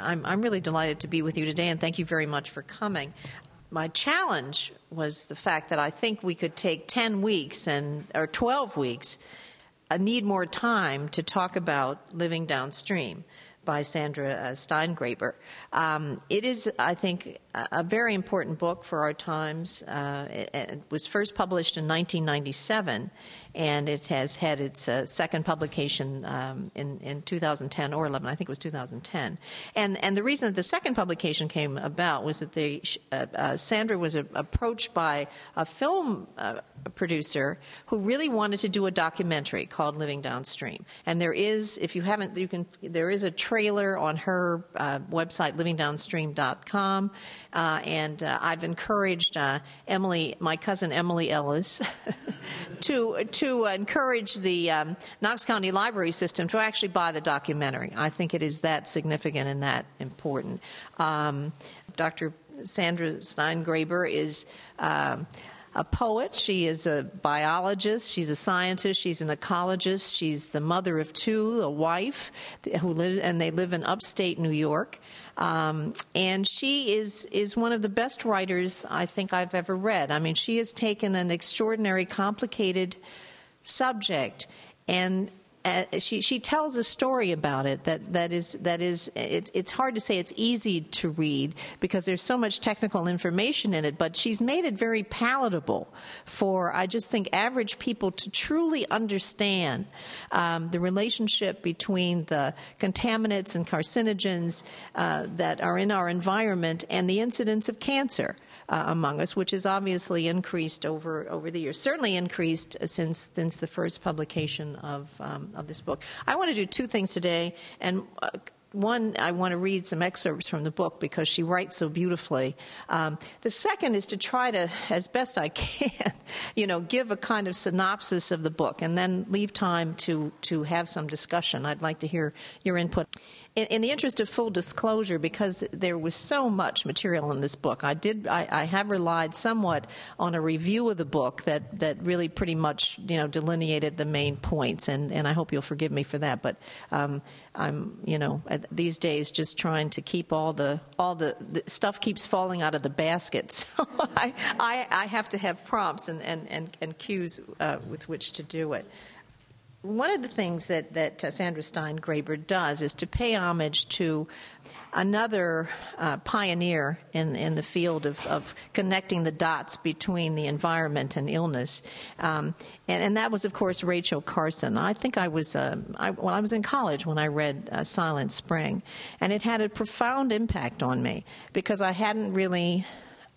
I'm, I'm really delighted to be with you today, and thank you very much for coming. My challenge was the fact that I think we could take 10 weeks and or 12 weeks, I need more time to talk about living downstream by Sandra uh, Steingraber. Um, it is, I think, a, very important book for our times. Uh, it, it, was first published in 1997, and it has had its uh, second publication um, in, in 2010 or 11. I think it was 2010. And and the reason that the second publication came about was that the, uh, uh, Sandra was a, approached by a film uh, producer who really wanted to do a documentary called Living Downstream. And there is, if you haven't, you can. There is a trailer on her uh, website, livingdownstream.com. Uh, and I've encouraged Emily, my cousin Emily Ellis, to to encourage the um, Knox County Library System to actually buy the documentary. I think it is that significant and that important. Um, Dr. Sandra Steingraber is. Um, a poet. She is a biologist. She's a scientist. She's an ecologist. She's the mother of two, a wife who live, and they live in upstate New York. Um, and she is is one of the best writers I think I've ever read. I mean, she has taken an extraordinary, complicated subject and uh, she she tells a story about it that that is that is it's it's hard to say it's easy to read because there's so much technical information in it but she's made it very palatable for I just think average people to truly understand um, the relationship between the contaminants and carcinogens uh, that are in our environment and the incidence of cancer uh, among us, which has obviously increased over over the years. Certainly increased since since the first publication of um, of this book. I want to do two things today, and. Uh, one, I want to read some excerpts from the book because she writes so beautifully. Um, the second is to try to, as best I can, you know, give a kind of synopsis of the book and then leave time to, to have some discussion. I'd like to hear your input in, in, the interest of full disclosure, because there was so much material in this book, I did I, I, have relied somewhat on a review of the book that, that really pretty much you know delineated the main points, and, and I hope you'll forgive me for that. But um, I'm you know these days just trying to keep all the all the, the stuff keeps falling out of the basket, so I, I, I have to have prompts and and and, and cues uh, with which to do it one of the things that, that uh, Sandra Steingraber does is to pay homage to another uh, pioneer in, in the field of, of connecting the dots between the environment and illness. Um, and, and, that was, of course, Rachel Carson. I think I was, uh, I, well, I was in college when I read uh, Silent Spring, and it had a profound impact on me because I hadn't really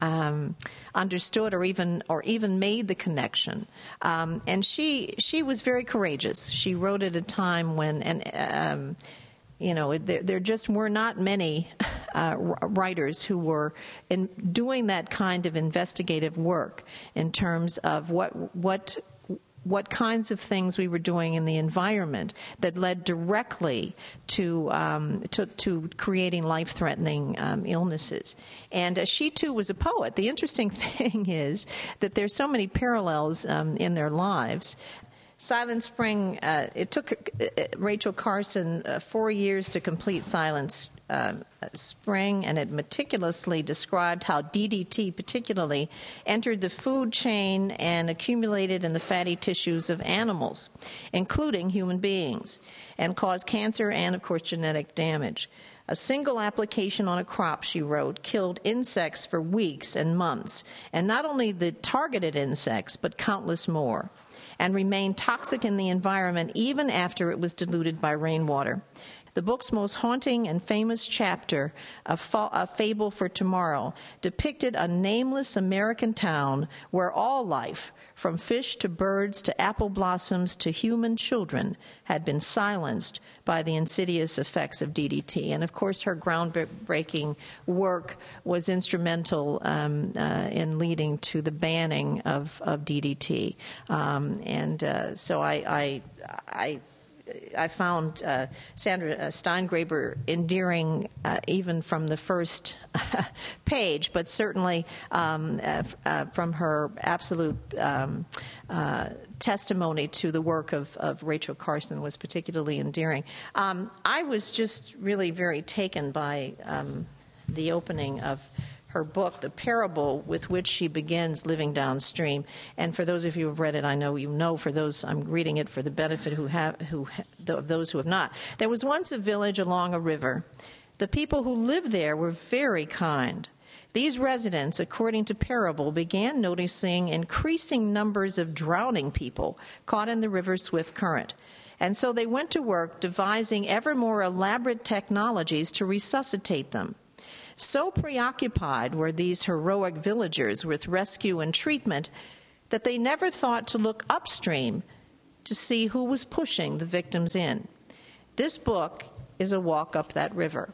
um, understood or even or even made the connection. Um, and she she was very courageous. She wrote at a time when and. Um, you know, there, there, just were not many uh, writers who were in doing that kind of investigative work in terms of what what what kinds of things we were doing in the environment that led directly to um, to, to, creating life-threatening um, illnesses. And uh, she too was a poet. The interesting thing is that there's so many parallels um, in their lives. Silent Spring. Uh, it took uh, Rachel Carson uh, four years to complete Silent uh, Spring, and it meticulously described how DDT, particularly, entered the food chain and accumulated in the fatty tissues of animals, including human beings, and caused cancer and, of course, genetic damage. A single application on a crop, she wrote, killed insects for weeks and months, and not only the targeted insects, but countless more and remained toxic in the environment even after it was diluted by rainwater. The book's most haunting and famous chapter, A, Fa- a, Fable for Tomorrow, depicted a nameless American town where all life, from fish to birds to apple blossoms to human children, had been silenced by the insidious effects of DDT. And of course, her groundbreaking work was instrumental um, uh, in leading to the banning of, of DDT. Um, and uh, so I, I, I I found uh, Sandra uh, Steingraber endearing uh, even from the first page, but certainly um, uh, uh, from her absolute um, uh, testimony to the work of, of, Rachel Carson was particularly endearing. Um, I was just really very taken by um, the opening of her book, The Parable with which she begins living downstream. And for those of you who have read it, I know you know. For those, I'm reading it for the benefit who have, who, of those who have not. There was once a village along a river. The people who lived there were very kind. These residents, according to Parable, began noticing increasing numbers of drowning people caught in the river's swift current. And so they went to work devising ever more elaborate technologies to resuscitate them. So preoccupied were these heroic villagers with rescue and treatment that they never thought to look upstream to see who was pushing the victims in. This book is a walk up that river.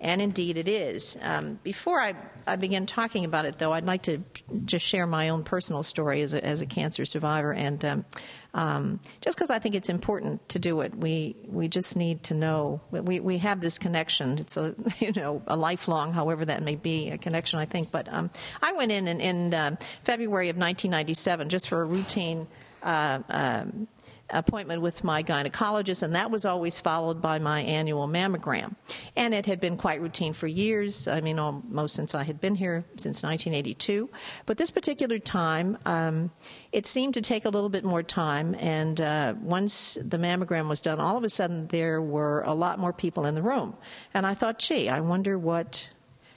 And indeed it is. Um, before I, I begin talking about it, though, I'd like to just share my own personal story as a, as a cancer survivor. And um, um, just because I think it's important to do it, we we just need to know we we have this connection. It's a you know a lifelong, however that may be, a connection. I think. But um, I went in in, in uh, February of 1997 just for a routine. Uh, um, appointment with my gynecologist, and that was always followed by my annual mammogram. And it had been quite routine for years, I mean, almost since I had been here, since 1982. But this particular time, um, it seemed to take a little bit more time, and uh, once the mammogram was done, all of a sudden there were a lot more people in the room. And I thought, gee, I wonder what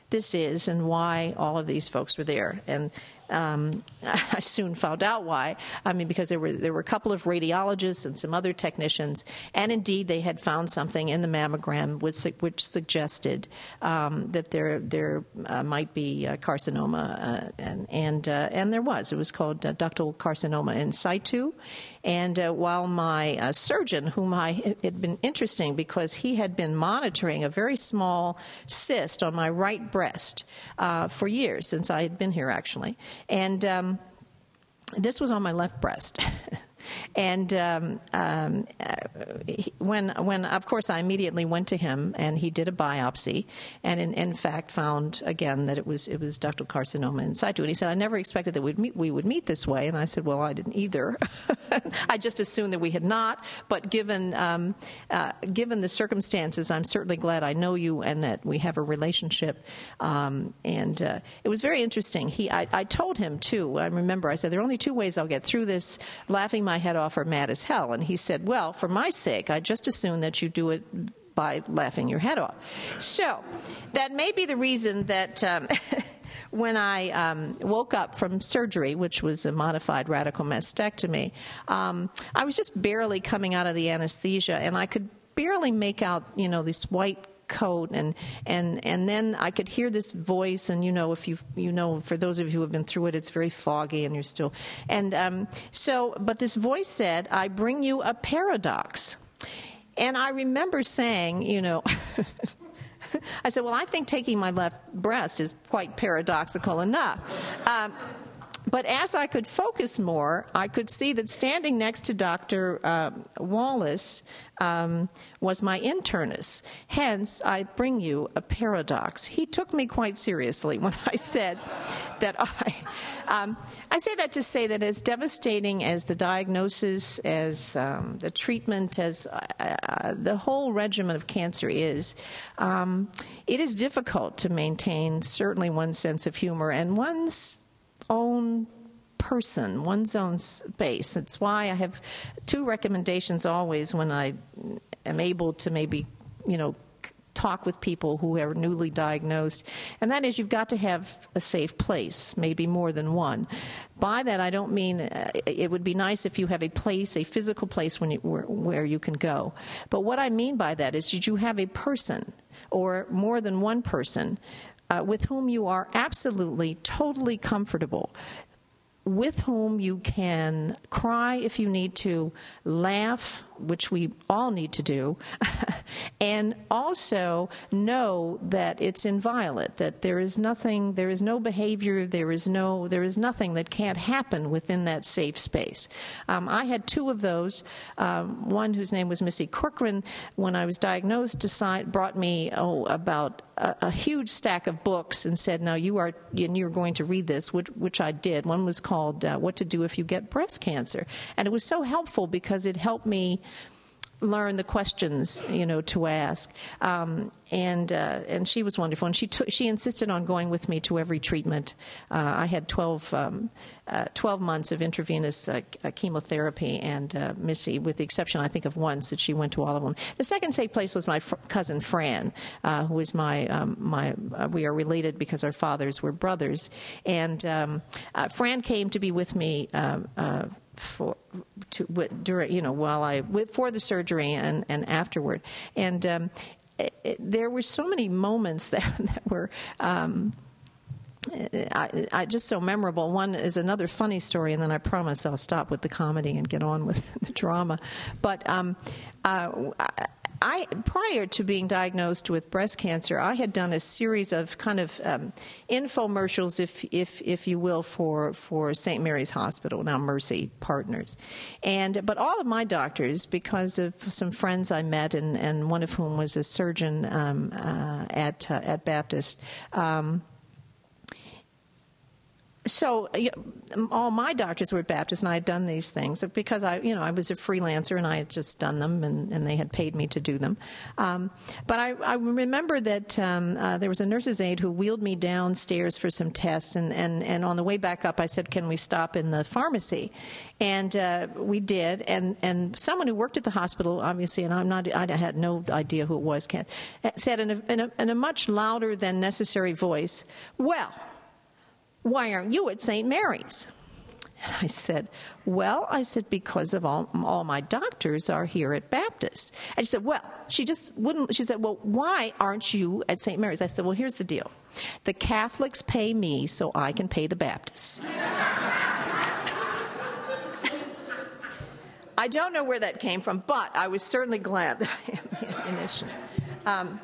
this is and why all of these folks were there. And um, I soon found out why. I mean, because there were there were a couple of radiologists and some other technicians, and indeed they had found something in the mammogram which, which suggested um, that there there uh, might be carcinoma, uh, and and uh, and there was. It was called uh, ductal carcinoma in situ, and uh, while my uh, surgeon, whom I had been interesting because he had been monitoring a very small cyst on my right breast for years since I had been here actually and um, this was on my left breast. And um, um, when, when, of course, I immediately went to him, and he did a biopsy, and in, in fact found again that it was it was ductal carcinoma in situ. And he said, "I never expected that we'd meet, we would meet this way." And I said, "Well, I didn't either. I just assumed that we had not. But given um, uh, given the circumstances, I'm certainly glad I know you and that we have a relationship." Um, and uh, it was very interesting. He, I, I told him too. I remember I said, "There are only two ways I'll get through this: laughing my head off or mad as hell. And he said, Well, for my sake, I just assume that you do it by laughing your head off. So that may be the reason that. Um, when I um, woke up from surgery, which was a modified radical mastectomy, um, I was just barely coming out of the anesthesia, and I could barely make out, you know, this white coat and and and then I could hear this voice and you know if you you know for those of you who have been through it it's very foggy and you're still and um, so but this voice said I bring you a paradox. And I remember saying you know I said well I think taking my left breast is quite paradoxical enough. Um, but as I could focus more, I could see that standing next to Dr. Uh, Wallace um, was my internist. Hence, I bring you a paradox. He took me quite seriously when I said that I. Um, I say that to say that as devastating as the diagnosis, as um, the treatment, as uh, uh, the whole regimen of cancer is, um, it is difficult to maintain certainly one's sense of humor and one's own person, one's own space. It's why I have two recommendations always when I am able to maybe, you know, talk with people who are newly diagnosed, and that is you've got to have a safe place, maybe more than one. By that, I don't mean uh, it would be nice if you have a place, a physical place when you, where, where you can go. But what I mean by that is that you have a person or more than one person uh, with whom you are absolutely, totally comfortable, with whom you can cry if you need to, laugh which we all need to do, and also know that it's inviolate, that there is nothing, there is no behavior, there is no, there is nothing that can't happen within that safe space. Um, I had two of those. Um, one whose name was Missy Corcoran, when I was diagnosed, brought me oh, about a, a, huge stack of books and said, "Now you are and you're going to read this," which, which I did. One was called uh, "What to Do If You Get Breast Cancer," and it was so helpful because it helped me learn the questions you know to ask. Um, and uh, and she was wonderful. And she took she insisted on going with me to every treatment. Uh, I had 12, um, uh, 12 months of intravenous uh, uh, chemotherapy and uh, Missy with the exception I think of once that she went to all of them. The second safe place was my fr- cousin Fran who was my um, my we are related because our fathers were brothers. And um, Fran came to be with me for to during you know while I for the surgery and and afterward, and um, it, it, there were so many moments that that were. Um, I, I, just so memorable. One is another funny story, and then I promise I'll stop with the comedy and get on with the drama. But um, uh, I prior to being diagnosed with breast cancer, I had done a series of kind of um, infomercials, if if if you will, for for St. Mary's Hospital, now Mercy Partners, and but all of my doctors, because of some friends I met, and, and one of whom was a surgeon um, uh, at uh, at Baptist. Um, so all my doctors were Baptists, and I had done these things because I, you know, I was a freelancer and I had just done them, and, and they had paid me to do them. Um, but I, I, remember that um, uh, there was a nurse's aide who wheeled me downstairs for some tests, and, and, and on the way back up, I said, "Can we stop in the pharmacy?" And uh, we did, and and someone who worked at the hospital, obviously, and I'm not, I had no idea who it was, said in a, in a, in a much louder than necessary voice, "Well." Why aren't you at St. Mary's? And I said, Well, I said, because of all, all my doctors are here at Baptist. And she said, Well, she just wouldn't, she said, Well, why aren't you at St. Mary's? I said, Well, here's the deal the Catholics pay me so I can pay the Baptists. I don't know where that came from, but I was certainly glad that I am the initially. Um,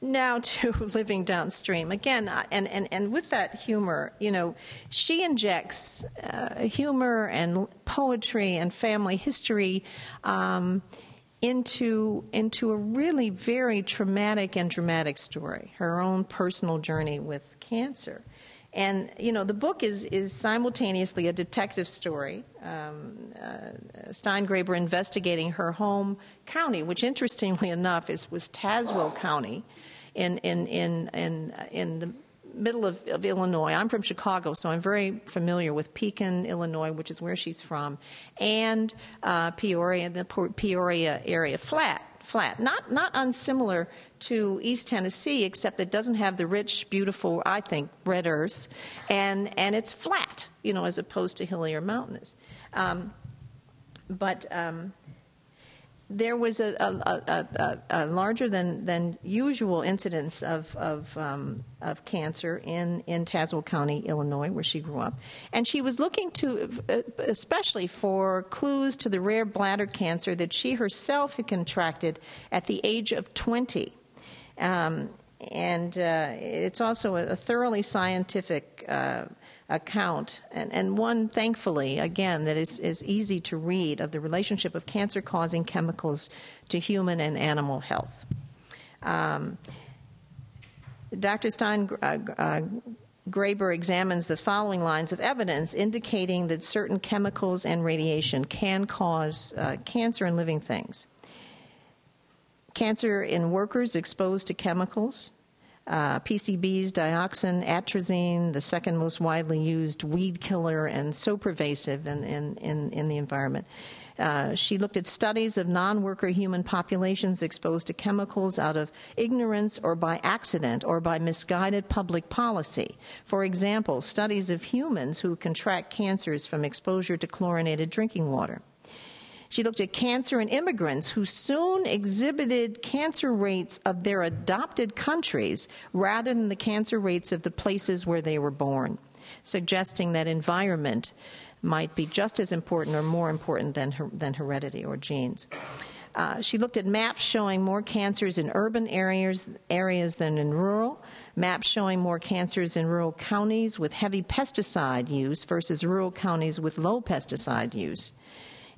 now to living downstream. Again and, and, and with that humor you know she injects uh, humor and poetry and family history um, into into a really very traumatic and dramatic story her own personal journey with cancer. And you know the book is is simultaneously a detective story um, uh, Steingraber investigating her home county which interestingly enough is was Tazewell County in in in in, in the middle of, of, Illinois. I'm from Chicago, so I'm very familiar with Pekin, Illinois, which is where she's from, and uh, Peoria, the Peoria area, flat, flat, not not unsimilar to East Tennessee, except it doesn't have the rich, beautiful, I think, red earth, and and it's flat, you know, as opposed to hilly or mountainous. Um, but um, there was a, a, a, a, larger than, than usual incidence of, of, um, of cancer in, in Tazewell County, Illinois, where she grew up. And she was looking to, uh, especially for clues to the rare bladder cancer that she herself had contracted at the age of 20. Um, and uh, it's also a, thoroughly scientific uh, account, and, and one, thankfully, again, that is, is easy to read of the relationship of cancer causing chemicals to human and animal health. Um, Dr. Stein uh, uh, Graber examines the following lines of evidence indicating that certain chemicals and radiation can cause uh, cancer in living things. Cancer in workers exposed to chemicals, uh, PCBs, dioxin, atrazine, the second most widely used weed killer and so pervasive in, in, in, in the environment. Uh, she looked at studies of non worker human populations exposed to chemicals out of ignorance or by accident or by misguided public policy. For example, studies of humans who contract cancers from exposure to chlorinated drinking water. She looked at cancer in immigrants who soon exhibited cancer rates of their adopted countries rather than the cancer rates of the places where they were born, suggesting that environment might be just as important or more important than, her, than heredity or genes. Uh, she looked at maps showing more cancers in urban areas, areas than in rural, maps showing more cancers in rural counties with heavy pesticide use versus rural counties with low pesticide use.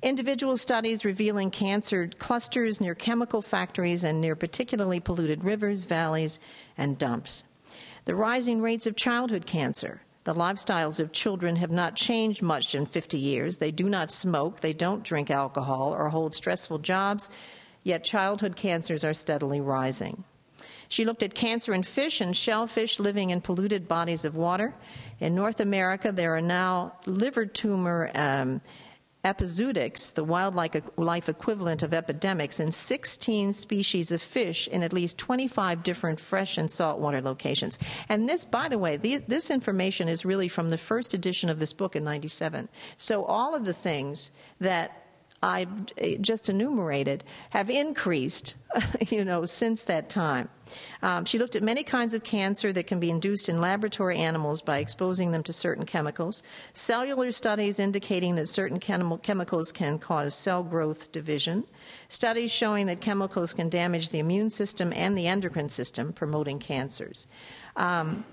Individual studies revealing cancer clusters near chemical factories and near particularly polluted rivers, valleys, and dumps. The rising rates of childhood cancer. The lifestyles of children have not changed much in 50 years. They do not smoke, they don't drink alcohol, or hold stressful jobs, yet childhood cancers are steadily rising. She looked at cancer in fish and shellfish living in polluted bodies of water. In North America, there are now liver tumor um, epizootics, the wildlife equivalent of epidemics, in 16 species of fish in at least 25 different fresh and saltwater locations. And this, by the way, the, this information is really from the first edition of this book in 97. So all of the things that I just enumerated have increased, you know, since that time. Um, she looked at many kinds of cancer that can be induced in laboratory animals by exposing them to certain chemicals. Cellular studies indicating that certain chem- chemicals can cause cell growth division. Studies showing that chemicals can damage the immune system and the endocrine system, promoting cancers. Um,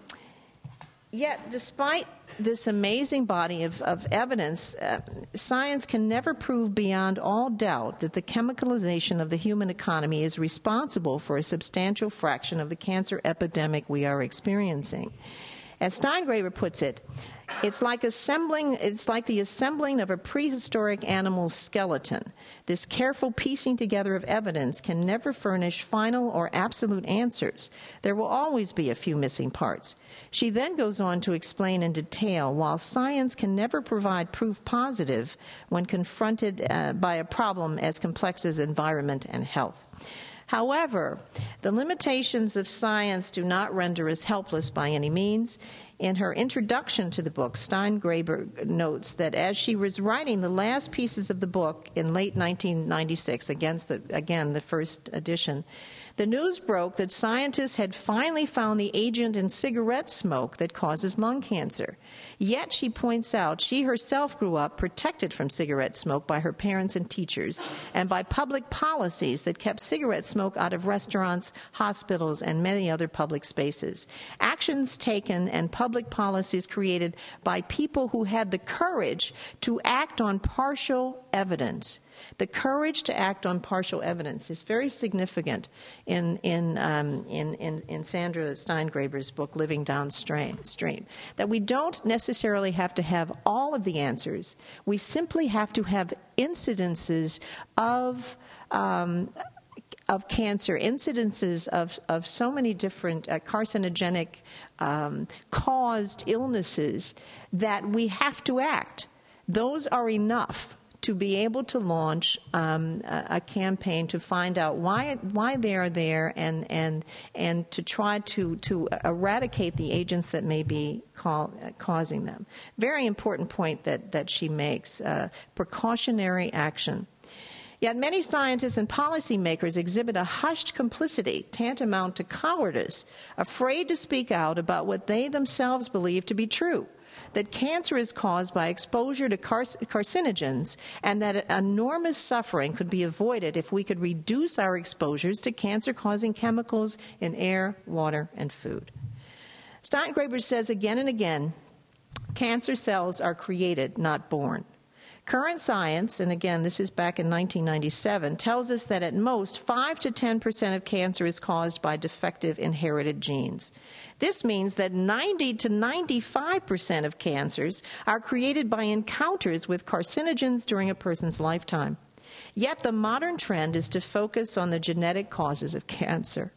yet, despite this amazing body of, of evidence, uh, science can never prove beyond all doubt that the chemicalization of the human economy is responsible for a substantial fraction of the cancer epidemic we are experiencing. As Steingraber puts it, it's like assembling it's like the assembling of a prehistoric animal's skeleton. This careful piecing together of evidence can never furnish final or absolute answers. There will always be a few missing parts. She then goes on to explain in detail while science can never provide proof positive when confronted uh, by a problem as complex as environment and health. However, the limitations of science do not render us helpless by any means. In her introduction to the book, Stein Steingraber notes that as she was writing the last pieces of the book in late 1996, against the, again the first edition, the news broke that scientists had finally found the agent in cigarette smoke that causes lung cancer. Yet, she points out, she herself grew up protected from cigarette smoke by her parents and teachers and by public policies that kept cigarette smoke out of restaurants, hospitals, and many other public spaces. Actions taken and public policies created by people who had the courage to act on partial evidence the courage to act on partial evidence is very significant in, in, um, in, in, in, Sandra Steingraber's book, Living Downstream. Stream. That we don't necessarily have to have all of the answers, we simply have to have incidences of. Um, of cancer, incidences of, of so many different uh, carcinogenic um, caused illnesses that we have to act. Those are enough to be able to launch um, a, a, campaign to find out why why they are there and and and to try to to eradicate the agents that may be call, uh, causing them. Very important point that that she makes: uh, precautionary action. Yet many scientists and policymakers exhibit a hushed complicity tantamount to cowardice, afraid to speak out about what they themselves believe to be true that cancer is caused by exposure to carcinogens and that enormous suffering could be avoided if we could reduce our exposures to cancer causing chemicals in air, water, and food. Steingraber says again and again cancer cells are created, not born. Current science, and again, this is back in 1997, tells us that at most 5 to 10 percent of cancer is caused by defective inherited genes. This means that 90 to 95% of cancers are created by encounters with carcinogens during a person's lifetime. Yet the modern trend is to focus on the genetic causes of cancer.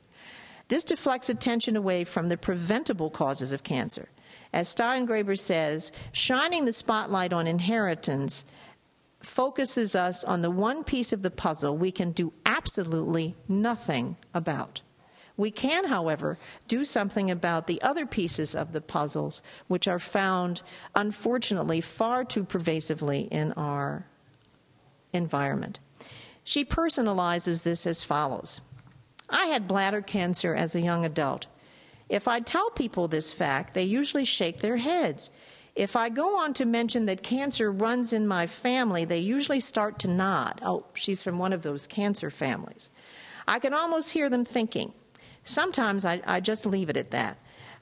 This deflects attention away from the preventable causes of cancer. As Steingraber says, shining the spotlight on inheritance focuses us on the one piece of the puzzle we can do absolutely nothing about. We can, however, do something about the other pieces of the puzzles, which are found, unfortunately, far too pervasively in our environment. She personalizes this as follows I had bladder cancer as a young adult. If I tell people this fact, they usually shake their heads. If I go on to mention that cancer runs in my family, they usually start to nod. Oh, she's from one of those cancer families. I can almost hear them thinking. Sometimes I, I just leave it at that.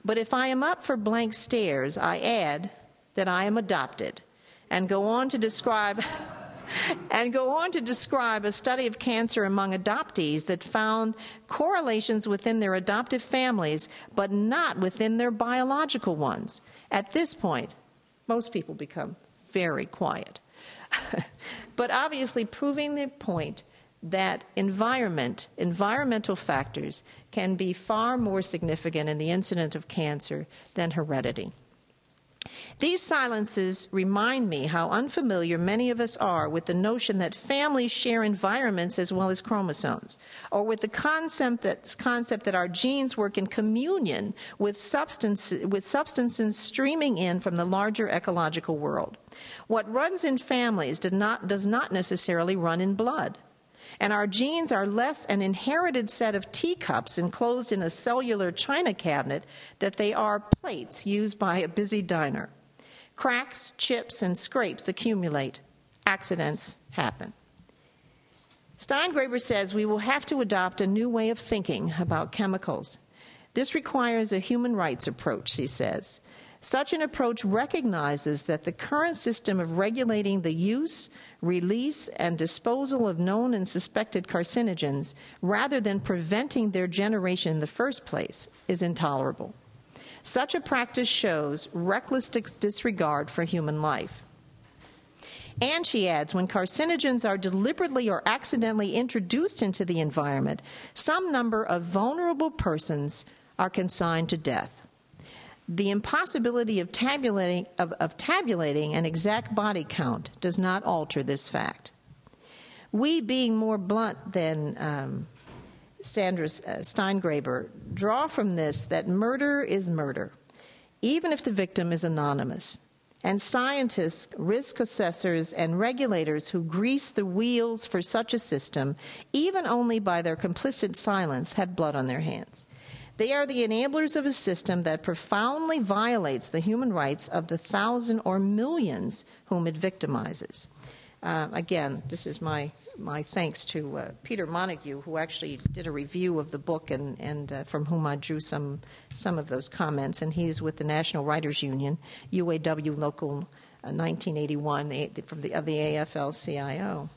But if I am up for blank stares, I add that I am adopted and go on to describe and go on to describe a study of cancer among adoptees that found correlations within their adoptive families, but not within their biological ones. At this point, most people become very quiet. but obviously, proving the point that environment, environmental factors, can be far more significant in the incidence of cancer than heredity. These silences remind me how unfamiliar many of us are with the notion that families share environments as well as chromosomes, or with the concept that, concept that our genes work in communion with, substance, with substances streaming in from the larger ecological world. What runs in families not, does not necessarily run in blood. And our genes are less an inherited set of teacups enclosed in a cellular china cabinet that they are plates used by a busy diner. Cracks, chips, and scrapes accumulate. Accidents happen. Steingraber says we will have to adopt a new way of thinking about chemicals. This requires a human rights approach, he says. Such an approach recognizes that the current system of regulating the use, release, and disposal of known and suspected carcinogens, rather than preventing their generation in the first place, is intolerable. Such a practice shows reckless disregard for human life. And she adds when carcinogens are deliberately or accidentally introduced into the environment, some number of vulnerable persons are consigned to death. The impossibility of tabulating, of, of tabulating an exact body count does not alter this fact. We, being more blunt than um, Sandra uh, Steingraber draw from this that murder is murder, even if the victim is anonymous. And scientists, risk assessors, and regulators who grease the wheels for such a system, even only by their complicit silence, have blood on their hands. They are the enablers of a system that profoundly violates the human rights of the thousand or millions whom it victimizes. Uh, again, this is my my thanks to uh, Peter Montague, who actually did a review of the book and, and uh, from whom I drew some, some of those comments. And he's with the National Writers Union, UAW Local uh, 1981, the, from the, of the AFL CIO.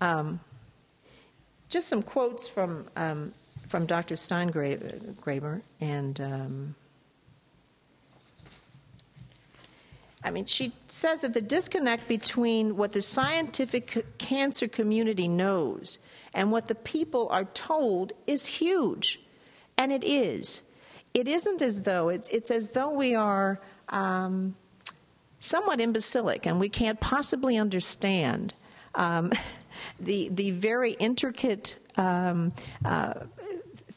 Um, just some quotes from, um, from Dr. Steingraber and. Um, I mean, she says that the disconnect between what the scientific cancer community knows and what the people are told is huge. And it is. It isn't as though, it's, it's as though we are um, somewhat imbecilic and we can't possibly understand um, the, the very intricate um, uh,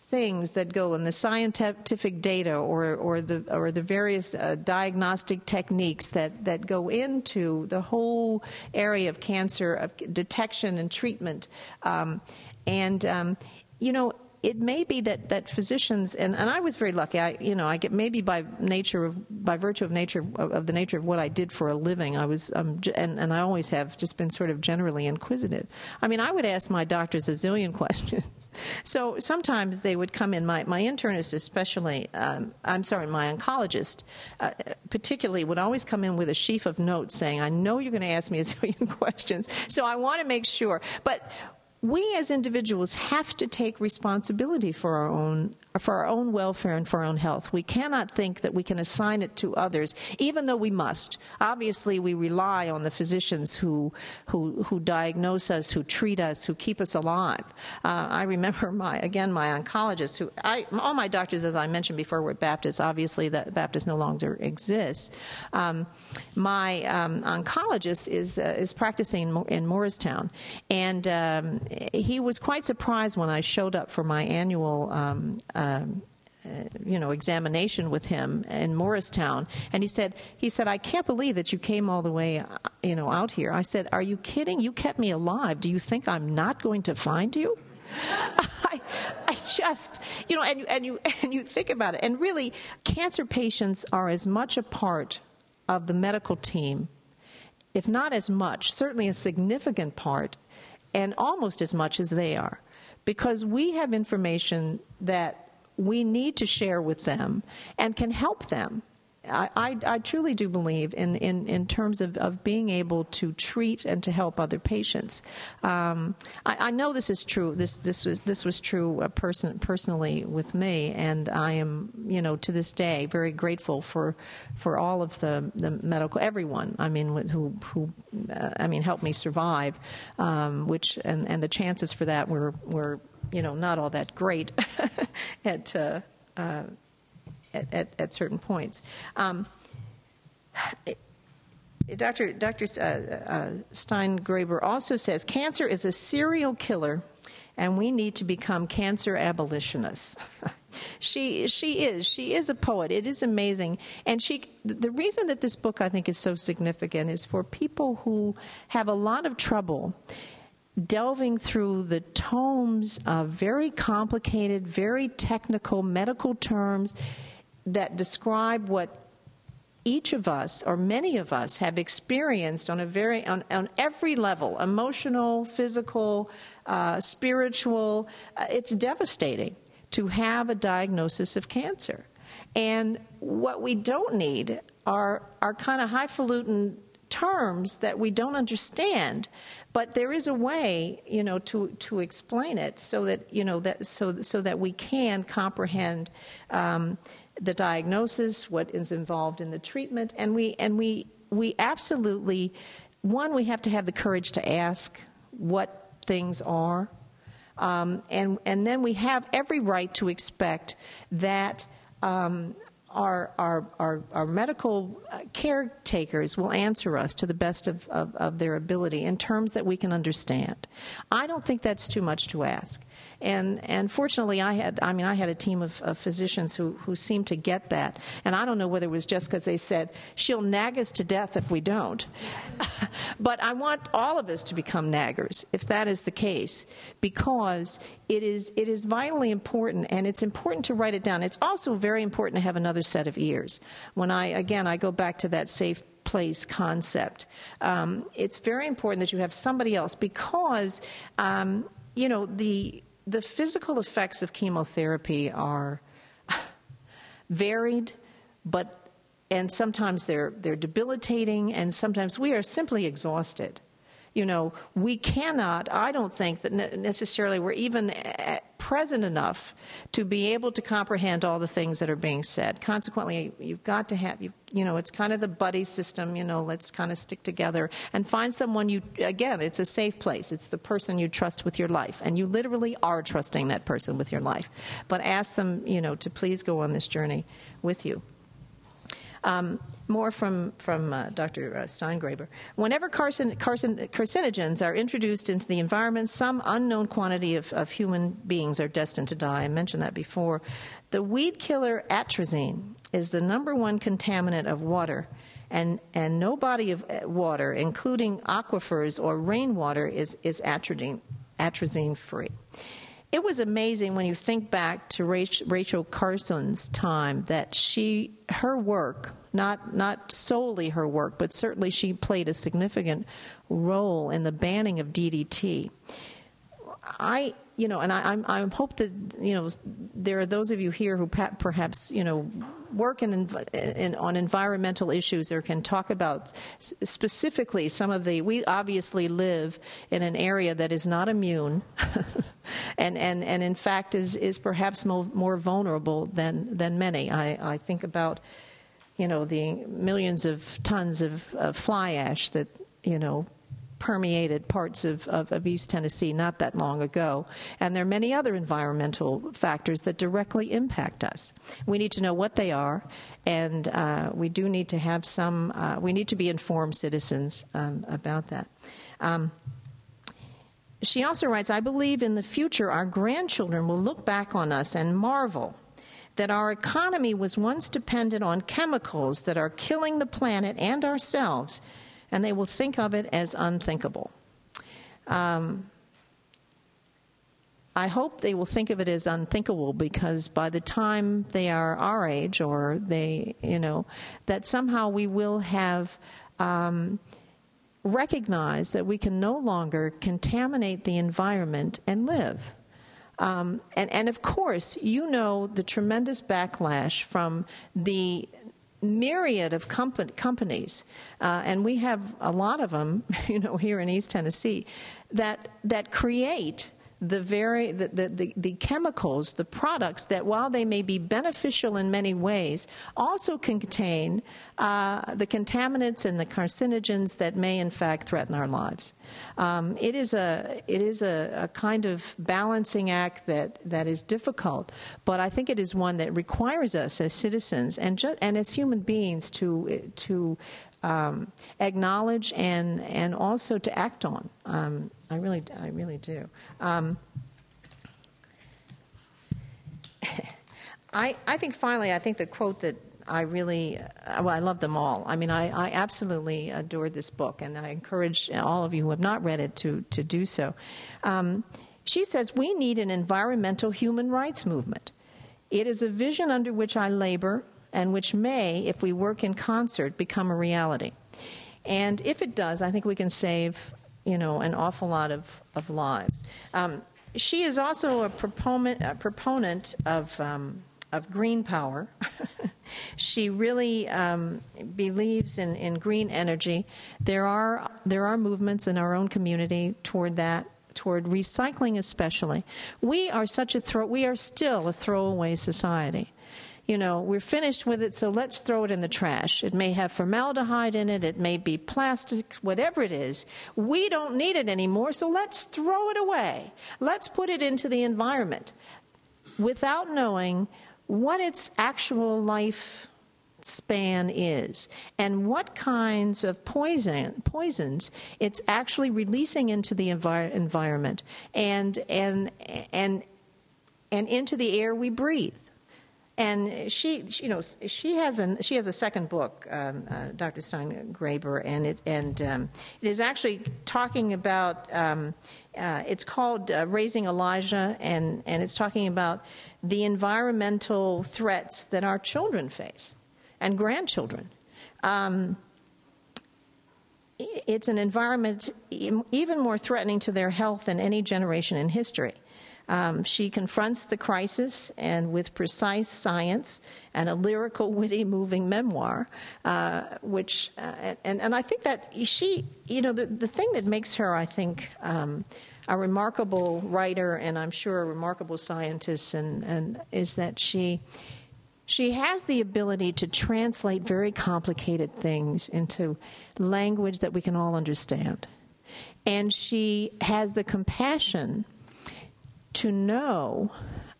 things that go in the scientific data or, or the or the various uh, diagnostic techniques that, that go into the whole area of cancer of detection and treatment. Um, and um, you know it may be that, that physicians and, and I was very lucky. I you know I get maybe by nature of by virtue of nature of, of the nature of what I did for a living. I was um, and and I always have just been sort of generally inquisitive. I mean, I would ask my doctors a zillion questions. So sometimes they would come in. My my internist, especially, um, I'm sorry, my oncologist, uh, particularly, would always come in with a sheaf of notes saying, "I know you're going to ask me a zillion questions, so I want to make sure." But we as individuals have to take responsibility for our own for our own welfare and for our own health. We cannot think that we can assign it to others, even though we must. Obviously, we rely on the physicians who who, who diagnose us, who treat us, who keep us alive. Uh, I remember my again my oncologist, who I all my doctors, as I mentioned before, were Baptists. Obviously, that Baptist no longer exists. Um, my um, oncologist is uh, is practicing in Morristown, and um, he was quite surprised when I showed up for my annual. Um, um, uh, you know examination with him in Morristown, and he said he said I can't believe that you came all the way you know out here. I said, Are you kidding? You kept me alive. Do you think I'm not going to find you? I, I just, you know, and, and you and you think about it, and really, cancer patients are as much a part of the medical team, if not as much, certainly a significant part, and almost as much as they are, because we have information that we need to share with them and can help them I, I, I, truly do believe in, in, in terms of, of being able to treat and to help other patients. Um, I, I, know this is true. This this was this was true uh, person, personally with me, and I am you know to this day very grateful for for all of the, the medical everyone. I mean who who uh, I mean helped me survive, um, which and, and the chances for that were were you know not all that great at. Uh, uh at, at, at certain points. Um, Dr. Dr. Uh, uh, Steingraber also says cancer is a serial killer, and we need to become cancer abolitionists. she she is she is a poet. It is amazing, and she the reason that this book I think is so significant is for people who have a lot of trouble delving through the tomes of very complicated, very technical medical terms that describe what each of us or many of us have experienced on a very on, on every level emotional physical uh, spiritual. Uh, it's devastating to have a diagnosis of cancer. And what we don't need are are kind of highfalutin terms that we don't understand but there is a way you know to to explain it so that you know that so so that we can comprehend um, the diagnosis, what is involved in the treatment, and we and we we absolutely one we have to have the courage to ask what things are, um, and and then we have every right to expect that. Um, our, our, our, our, medical uh, caretakers will answer us to the best of, of, of their ability in terms that we can understand. I don't think that's too much to ask. And and fortunately, I had I mean I had a team of, of physicians who who seemed to get that. And I don't know whether it was just because they said she'll nag us to death if we don't. but I want all of us to become naggers if that is the case, because it is it is vitally important, and it's important to write it down. It's also very important to have another set of ears. When I again I go back to that safe place concept. Um, it's very important that you have somebody else because um, you know the the physical effects of chemotherapy are varied, but and sometimes they're they're debilitating, and sometimes we are simply exhausted. You know, we cannot. I don't think that necessarily we're even present enough to be able to comprehend all the things that are being said. Consequently, you've got to have, you, know, it's kind of the buddy system, you know, let's kind of stick together and find someone you, again, it's a safe place. It's the person you trust with your life. And you literally are trusting that person with your life. But ask them, you know, to please go on this journey with you. Um, more from, from uh, Dr. Uh, Steingraber. Whenever carcin, carcin, carcinogens are introduced into the environment, some unknown quantity of, of human beings are destined to die. I mentioned that before. The weed killer atrazine is the number one contaminant of water, and, and no body of uh, water, including aquifers or rainwater, is, is atrazine, atrazine free. It was amazing when you think back to Rachel Carson's time that she, her work, not not solely her work, but certainly she played a significant role in the banning of DDT. I, you know, and I, I'm, I hope that you know there are those of you here who perhaps you know work in, in, on environmental issues or can talk about specifically some of the. We obviously live in an area that is not immune, and, and, and in fact is is perhaps more, more vulnerable than than many. I, I think about you know the millions of tons of, of fly ash that you know permeated parts of, of, of, East Tennessee not that long ago. And there are many other environmental factors that directly impact us. We need to know what they are, and uh, we do need to have some, uh, we need to be informed citizens um, about that. Um, she also writes I believe in the future our grandchildren will look back on us and marvel that our economy was once dependent on chemicals that are killing the planet and ourselves and they will think of it as unthinkable. Um, I hope they will think of it as unthinkable because by the time they are our age, or they, you know, that somehow we will have. Um, recognized that we can no longer contaminate the environment and live. Um, and, and of course, you know the tremendous backlash from the myriad of comp- companies, uh, and we have a lot of them, you know, here in East Tennessee, that that create the very the, the, the, the, chemicals, the products that while they may be beneficial in many ways, also contain uh, the contaminants and the carcinogens that may in fact threaten our lives. Um, it is a it is a, a, kind of balancing act that, that is difficult, but I think it is one that requires us as citizens and ju- and as human beings to to um, acknowledge and and also to act on. Um, I really, I really do. Um, I, I think finally, I think the quote that I really, uh, well, I love them all. I mean, I, I absolutely adore this book, and I encourage all of you who have not read it to, to do so. Um, she says, We need an environmental human rights movement. It is a vision under which I labor and which may, if we work in concert, become a reality. And if it does, I think we can save you know, an awful lot of, of lives. Um, she is also a proponent, a proponent of, um, of green power. she really um, believes in, in green energy. There are, there are movements in our own community toward that toward recycling especially we are such a throw we are still a throwaway society you know, we're finished with it, so let's throw it in the trash. It may have formaldehyde in it, it may be plastic, whatever it is. We don't need it anymore, so let's throw it away. Let's put it into the environment without knowing what its actual life span is and what kinds of poison poisons it's actually releasing into the envir- environment and and and and into the air we breathe and she, you know, she has a she has a second book, um, uh, Dr. Steingraber, and it and um, it is actually talking about. Um, uh, it's called uh, Raising Elijah, and and it's talking about the environmental threats that our children face and grandchildren. Um, it's an environment even more threatening to their health than any generation in history. Um, she confronts the crisis and with precise science and a lyrical, witty, moving memoir, uh, which, uh, and, and I think that she, you know, the, the thing that makes her, I think, um, a remarkable writer and I'm sure a remarkable scientist and, and is that she, she has the ability to translate very complicated things into language that we can all understand. And she has the compassion to know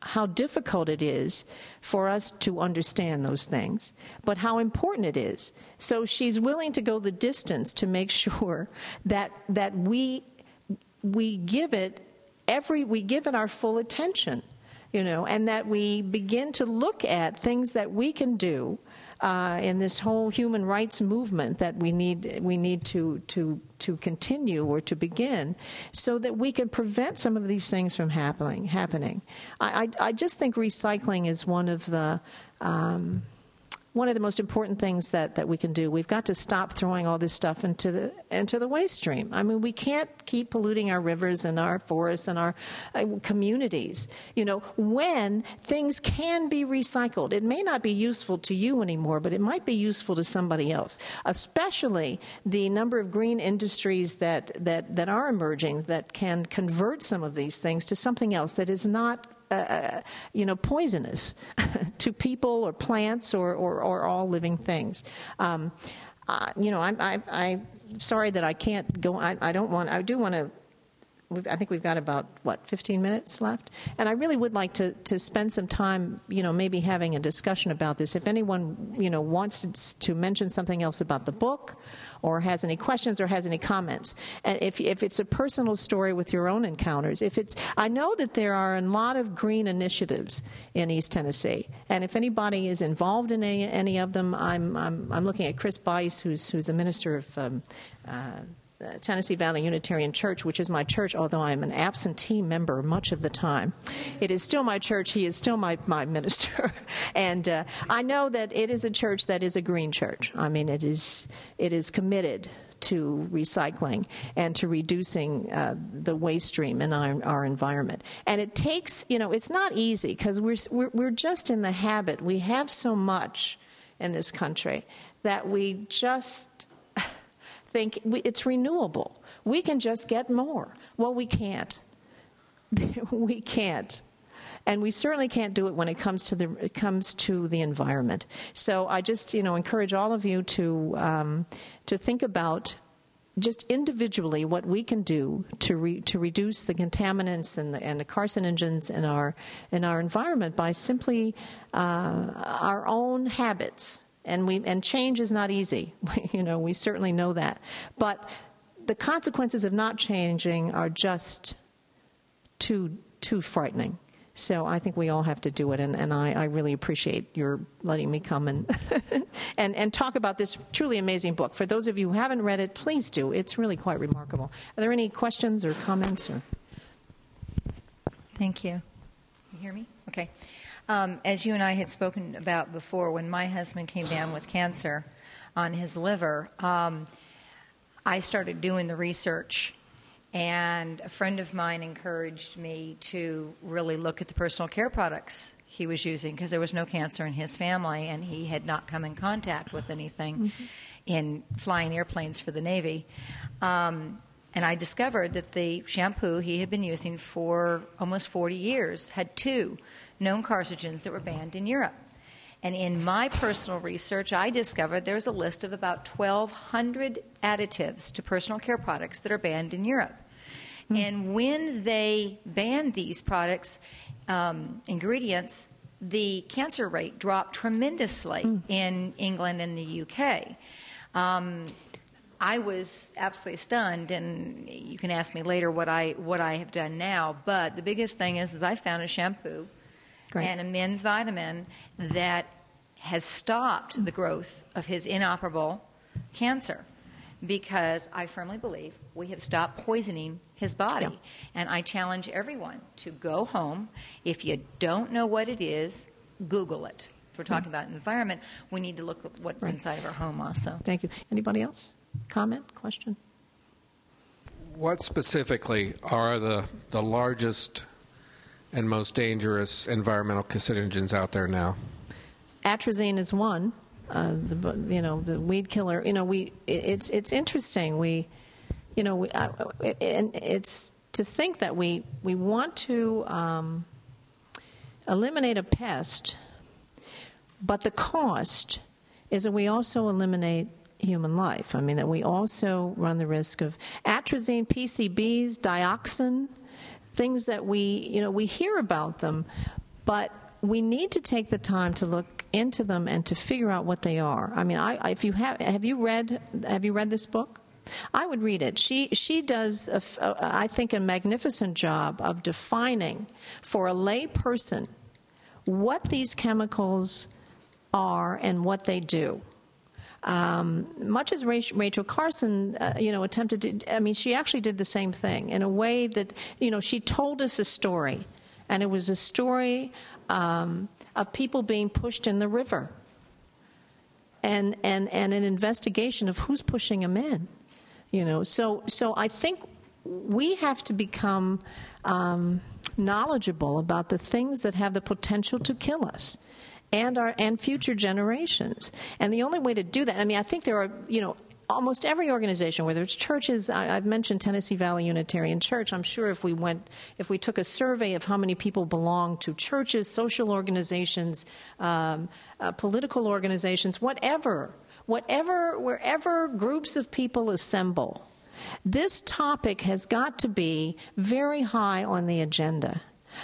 how difficult it is for us to understand those things, but how important it is. So she's willing to go the distance to make sure that that we we give it every we give it our full attention, you know, and that we begin to look at things that we can do uh, in this whole human rights movement that we need we need to to to continue or to begin, so that we can prevent some of these things from happening. Happening. I I, I just think recycling is one of the um, one of the most important things that, that we can do. We've got to stop throwing all this stuff into the into the waste stream. I mean, we can't keep polluting our rivers and our forests and our uh, communities. You know, when things can be recycled, it may not be useful to you anymore, but it might be useful to somebody else. Especially the number of green industries that that that are emerging that can convert some of these things to something else that is not uh, uh, you know, poisonous to people or plants or, or, or all living things. Um, uh, you know, I'm, I, I'm sorry that I can't go. I, I don't want. I do want to I think we've got about what 15 minutes left, and I really would like to, to spend some time, you know, maybe having a discussion about this. If anyone, you know, wants to, to mention something else about the book, or has any questions, or has any comments, and if if it's a personal story with your own encounters, if it's, I know that there are a lot of green initiatives in East Tennessee, and if anybody is involved in any, any of them, I'm I'm, I'm looking at Chris Buice, who's who's the minister of um, uh, Tennessee Valley Unitarian Church, which is my church, although I'm an absentee member much of the time. It is still my church. He is still my, my minister. and uh, I know that it is a church that is a green church. I mean, it is, it is committed to recycling and to reducing uh, the waste stream in our, our environment. And it takes, you know, it's not easy because we're, we're, we're just in the habit. We have so much in this country that we just think it's renewable. We can just get more. Well, we can't. we can't. And we certainly can't do it when it comes to the it comes to the environment. So I just you know encourage all of you to um, to think about just individually what we can do to re, to reduce the contaminants and the, and the carcinogens in our in our environment by simply uh, our own habits and we and change is not easy. you know, we certainly know that. But the consequences of not changing are just too too frightening. So I think we all have to do it, and, and I, I really appreciate your letting me come and, and and talk about this truly amazing book. For those of you who haven't read it, please do. It's really quite remarkable. Are there any questions or comments? Or thank you. You hear me? Okay. Um, as you and I had spoken about before, when my husband came down with cancer on his liver, um, I started doing the research. And a friend of mine encouraged me to really look at the personal care products he was using because there was no cancer in his family and he had not come in contact with anything mm-hmm. in flying airplanes for the Navy. Um, and I discovered that the shampoo he had been using for almost 40 years had two known carcinogens that were banned in Europe. And in my personal research, I discovered there's a list of about 1,200 additives to personal care products that are banned in Europe. Mm. And when they banned these products, um, ingredients, the cancer rate dropped tremendously mm. in England and the UK. Um, I was absolutely stunned, and you can ask me later what I what I have done now. But the biggest thing is, is I found a shampoo Great. and a men's vitamin that has stopped the growth of his inoperable cancer because I firmly believe we have stopped poisoning his body. Yeah. And I challenge everyone to go home. If you don't know what it is, Google it. If we're talking about environment, we need to look at what's right. inside of our home also. Thank you. Anybody else? Comment? Question? What specifically are the, the largest and most dangerous environmental carcinogens out there now? Atrazine is one. Uh, the you know the weed killer. You know we it's it's interesting. We you know we, uh, and it's to think that we we want to um, eliminate a pest, but the cost is that we also eliminate human life. I mean that we also run the risk of atrazine, PCBs, dioxin things that we, you know, we hear about them, but we need to take the time to look into them and to figure out what they are. I mean, I, if you have, have you read, have you read this book? I would read it. She she does, a, I think, a magnificent job of defining for a lay person what these chemicals are and what they do. Um, much as Rachel Carson, uh, you know, attempted to, I mean, she actually did the same thing in a way that, you know, she told us a story, and it was a story um, of people being pushed in the river, and and and an investigation of who's pushing them in, you know. So so I think we have to become um, knowledgeable about the things that have the potential to kill us and our and future generations. And the only way to do that, I mean, I think there are, you know, almost every organization, whether it's churches, I, have mentioned Tennessee Valley Unitarian Church. I'm sure if we went, if we took a survey of how many people belong to churches, social organizations, um, uh, political organizations, whatever, whatever, wherever groups of people assemble, this topic has got to be very high on the agenda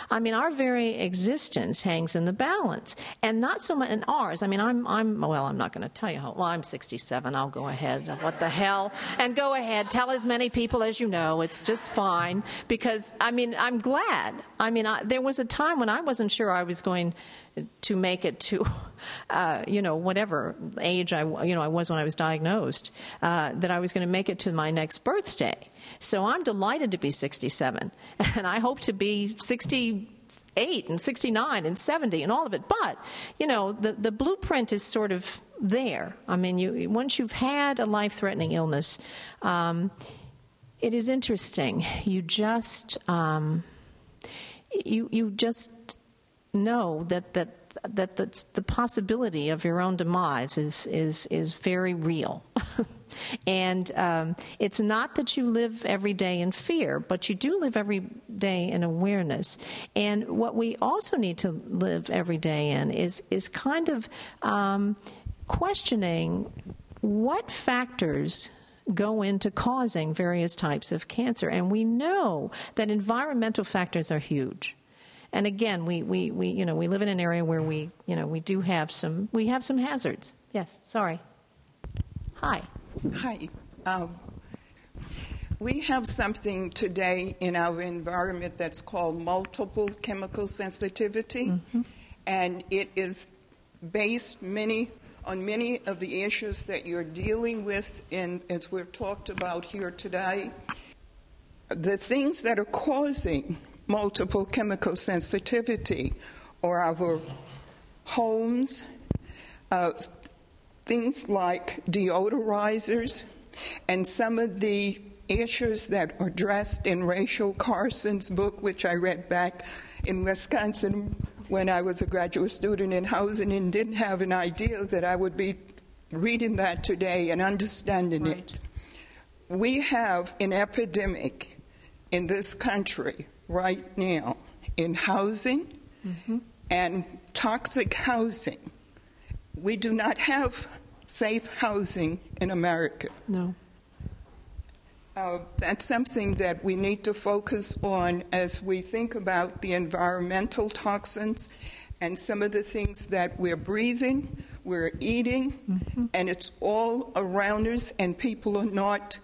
I mean, our very existence hangs in the balance, and not so much in ours. I mean, I'm, I'm well, I'm not going to tell you how. Well, I'm 67. I'll go ahead. What the hell? And go ahead. Tell as many people as you know. It's just fine because I mean, I'm glad. I mean, I, there was a time when I wasn't sure I was going to make it to, uh, you know, whatever age I, you know, I was when I was diagnosed, uh, that I was going to make it to my next birthday. So I'm delighted to be 67, and I hope to be 68 and 69 and 70 and all of it. But you know, the the blueprint is sort of there. I mean, you once you've had a life-threatening illness, um, it is interesting. You just um, you you just know that that that the, the possibility of your own demise is is is very real. and um, it's not that you live every day in fear, but you do live every day in awareness. And what we also need to live every day in is is kind of um, questioning what factors go into causing various types of cancer. And we know that environmental factors are huge and again, we, we, we, you know, we live in an area where we, you know, we do have some, we have some hazards. Yes, sorry. Hi. Hi. Um, we have something today in our environment that's called multiple chemical sensitivity, mm-hmm. and it is based many on many of the issues that you're dealing with, in, as we've talked about here today. The things that are causing multiple chemical sensitivity or our homes, uh, things like deodorizers, and some of the issues that are addressed in Rachel Carson's book, which I read back in Wisconsin when I was a graduate student in housing and didn't have an idea that I would be reading that today and understanding right. it. We have an epidemic in this country right now in housing mm-hmm. and toxic housing. We do not have safe housing in America. No. Uh, that's something that we need to focus on as we think about the environmental toxins and some of the things that we're breathing, we're eating, mm-hmm. and it's all around us, and people are not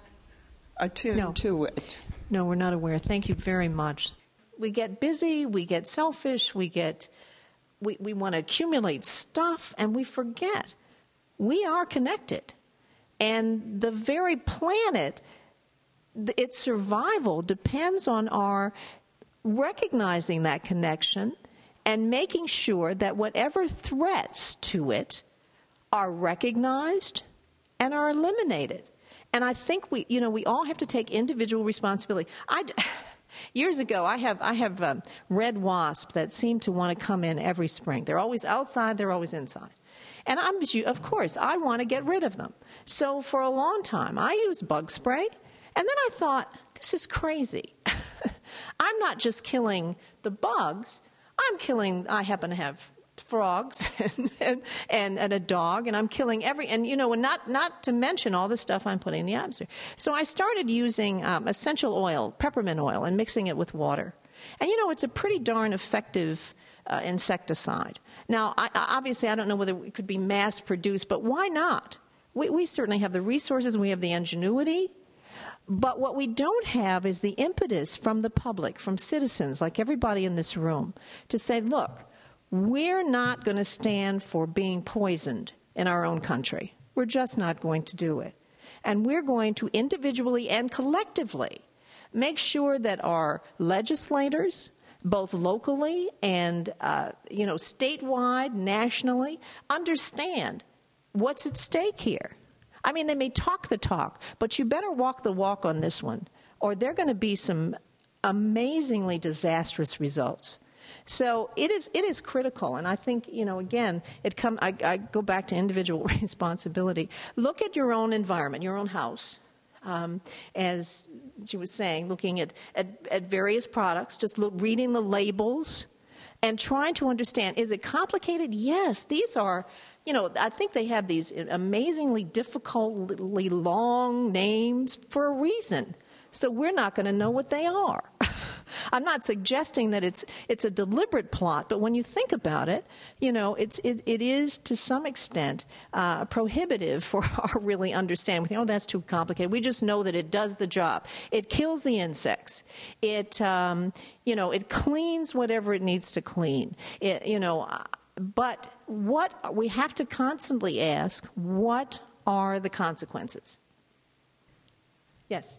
attuned no. to it. No, we're not aware. Thank you very much. We get busy, we get selfish, we get we, we want to accumulate stuff and we forget we are connected. And the very planet, its survival depends on our recognizing that connection and making sure that whatever threats to it are recognized and are eliminated. And I think we, you know, we all have to take individual responsibility. I, years ago, I have I have um, red wasps that seem to want to come in every spring. They're always outside. They're always inside. And I'm, of course, I want to get rid of them. So for a long time, I used bug spray. And then I thought, this is crazy. I'm not just killing the bugs. I'm killing. I happen to have frogs and, and, and, a dog, and I'm killing every, and you know, and not, not to mention all the stuff I'm putting in the atmosphere. So I started using um, essential oil, peppermint oil, and mixing it with water. And you know, it's a pretty darn effective uh, insecticide. Now, I, obviously, I don't know whether it could be mass produced, but why not? We, we certainly have the resources, and we have the ingenuity. But what we don't have is the impetus from the public, from citizens, like everybody in this room, to say, look, we're not going to stand for being poisoned in our own country. We're just not going to do it. And we're going to individually and collectively make sure that our legislators, both locally and uh, you know statewide, nationally, understand what's at stake here. I mean, they may talk the talk, but you better walk the walk on this one, or there are going to be some amazingly disastrous results. So it is it is critical, and I think you know again it come I, I go back to individual responsibility. Look at your own environment, your own house. Um, as she was saying, looking at, at, at various products, just look, reading the labels and trying to understand is it complicated? Yes, these are, you know, I think they have these amazingly difficultly long names for a reason So we're not going to know what they are. I'm not suggesting that it's it's a deliberate plot, but when you think about it, you know, it's it, it is to some extent uh, prohibitive for our really understanding. Oh, that's too complicated. We just know that it does the job. It kills the insects. It um, you know it cleans whatever it needs to clean. It you know, uh, but what we have to constantly ask: what are the consequences? Yes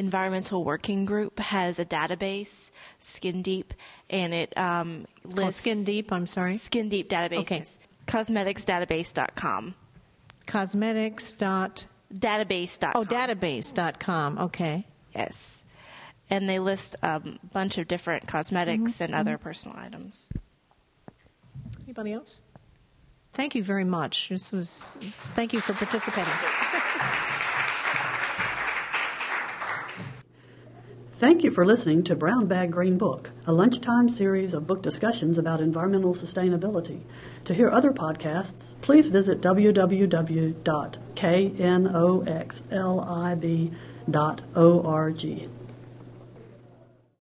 environmental working group has a database, Skin Deep, and it um, lists oh, Skin Deep. I'm sorry, Skin Deep database. Okay, cosmeticsdatabase.com. Cosmetics dot database.com. Oh, database.com. Okay. Yes, and they list a um, bunch of different cosmetics mm-hmm. and other mm-hmm. personal items. Anybody else? Thank you very much. This was. Thank you for participating. Thank you for listening to Brown Bag Green Book, a lunchtime series of book discussions about environmental sustainability. To hear other podcasts, please visit www.knoxlib.org.